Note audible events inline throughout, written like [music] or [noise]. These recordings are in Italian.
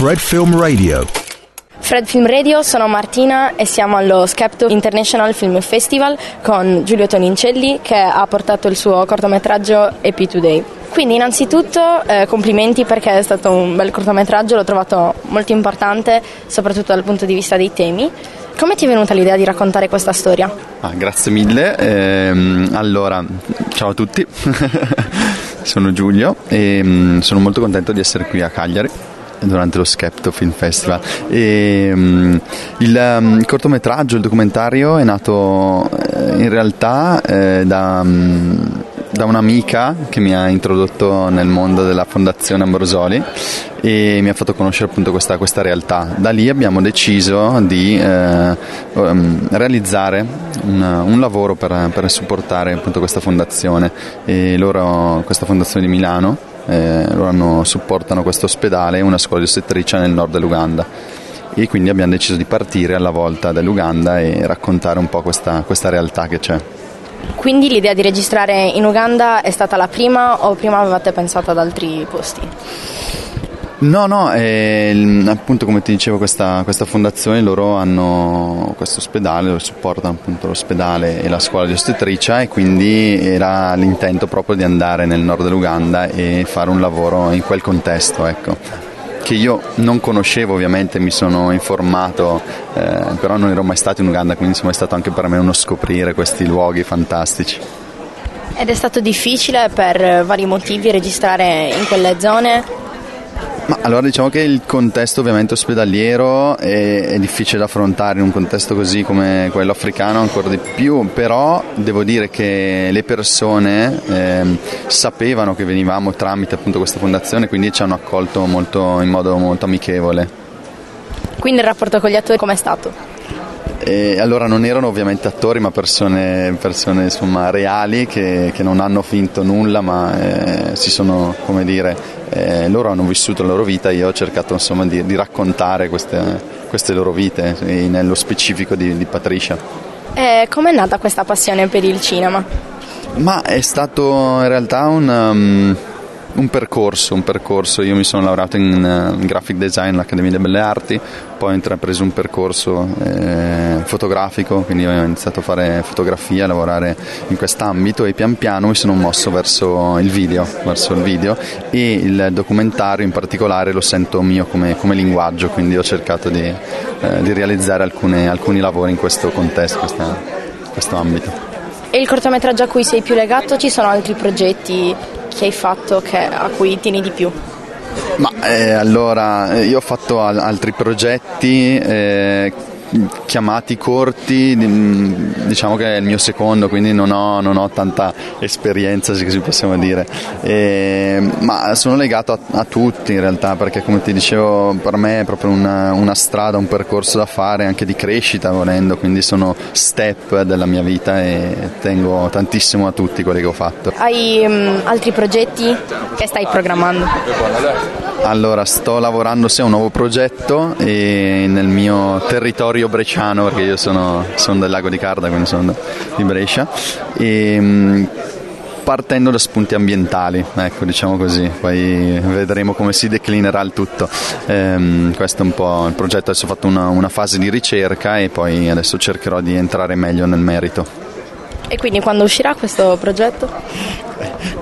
Fred Film Radio. Fred Film Radio, sono Martina e siamo allo Skepto International Film Festival con Giulio Tonincelli che ha portato il suo cortometraggio Happy Today. Quindi innanzitutto eh, complimenti perché è stato un bel cortometraggio, l'ho trovato molto importante soprattutto dal punto di vista dei temi. Come ti è venuta l'idea di raccontare questa storia? Ah, grazie mille. Ehm, allora, ciao a tutti, [laughs] sono Giulio e mm, sono molto contento di essere qui a Cagliari durante lo Skepto Film Festival. E, um, il um, cortometraggio, il documentario è nato eh, in realtà eh, da, um, da, un'amica che mi ha introdotto nel mondo della Fondazione Ambrosoli e mi ha fatto conoscere appunto questa, questa realtà. Da lì abbiamo deciso di eh, realizzare un, un lavoro per, per, supportare appunto questa fondazione e loro, questa fondazione di Milano eh, loro hanno, supportano questo ospedale e una scuola di ostetricia nel nord dell'Uganda e quindi abbiamo deciso di partire alla volta dall'Uganda e raccontare un po' questa, questa realtà che c'è. Quindi l'idea di registrare in Uganda è stata la prima o prima avevate pensato ad altri posti? No, no, eh, appunto come ti dicevo questa, questa, fondazione loro hanno questo ospedale, supportano appunto l'ospedale e la scuola di ostetricia e quindi era l'intento proprio di andare nel nord dell'Uganda e fare un lavoro in quel contesto, ecco. Che io non conoscevo ovviamente, mi sono informato, eh, però non ero mai stato in Uganda, quindi insomma è stato anche per me uno scoprire questi luoghi fantastici. Ed è stato difficile per vari motivi registrare in quelle zone? Ma allora diciamo che il contesto ovviamente ospedaliero è, è, difficile da affrontare in un contesto così come quello africano ancora di più, però devo dire che le persone eh, sapevano che venivamo tramite appunto questa fondazione, quindi ci hanno accolto molto, in modo molto amichevole. Quindi il rapporto con gli attori com'è stato? E allora non erano ovviamente attori ma persone, persone insomma, reali che, che, non hanno finto nulla ma eh, si sono, come dire, eh, loro hanno vissuto la loro vita e io ho cercato insomma, di, di, raccontare queste, queste, loro vite, nello specifico di, di Patricia. E com'è nata questa passione per il cinema? Ma è stato in realtà un... Um, un percorso, un percorso, io mi sono laureato in, uh, graphic design all'Accademia delle Belle Arti, poi ho intrapreso un percorso eh, fotografico, quindi ho iniziato a fare fotografia, a lavorare in quest'ambito e pian piano mi sono mosso verso il video, verso il video e il documentario in particolare lo sento mio come, come linguaggio, quindi ho cercato di, eh, di realizzare alcune, alcuni lavori in questo contesto, questa, questo ambito. E il cortometraggio a cui sei più legato? Ci sono altri progetti che hai fatto che, a cui tieni di più? Ma eh, allora, io ho fatto al- altri progetti eh, chiamati corti, diciamo che è il mio secondo, quindi non ho, non ho tanta esperienza, se così possiamo dire, e, ma sono legato a, a, tutti in realtà, perché come ti dicevo, per me è proprio una, una, strada, un percorso da fare, anche di crescita volendo, quindi sono step della mia vita e tengo tantissimo a tutti quelli che ho fatto. Hai um, altri progetti che stai programmando? Allora, sto lavorando a un nuovo progetto nel mio territorio bresciano, perché io sono, sono, del lago di Carda, quindi sono di Brescia, e mm, partendo da spunti ambientali, ecco, diciamo così, poi vedremo come si declinerà il tutto. Ehm, questo è un po' il progetto, adesso ho fatto una, una fase di ricerca e poi adesso cercherò di entrare meglio nel merito. E quindi quando uscirà questo progetto?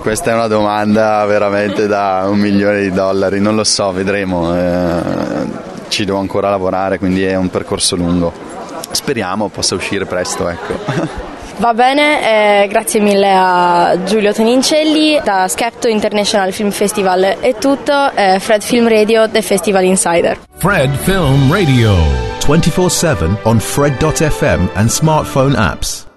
Questa è una domanda veramente da un milione di dollari, non lo so, vedremo. Eh, ci devo ancora lavorare, quindi è un percorso lungo. Speriamo possa uscire presto, ecco. [laughs] Va bene, eh, grazie mille a Giulio Tonincelli da Skepto International Film Festival è tutto, eh, Fred Film Radio The Festival Insider. Fred Film Radio 24/7 on fred.fm and smartphone apps.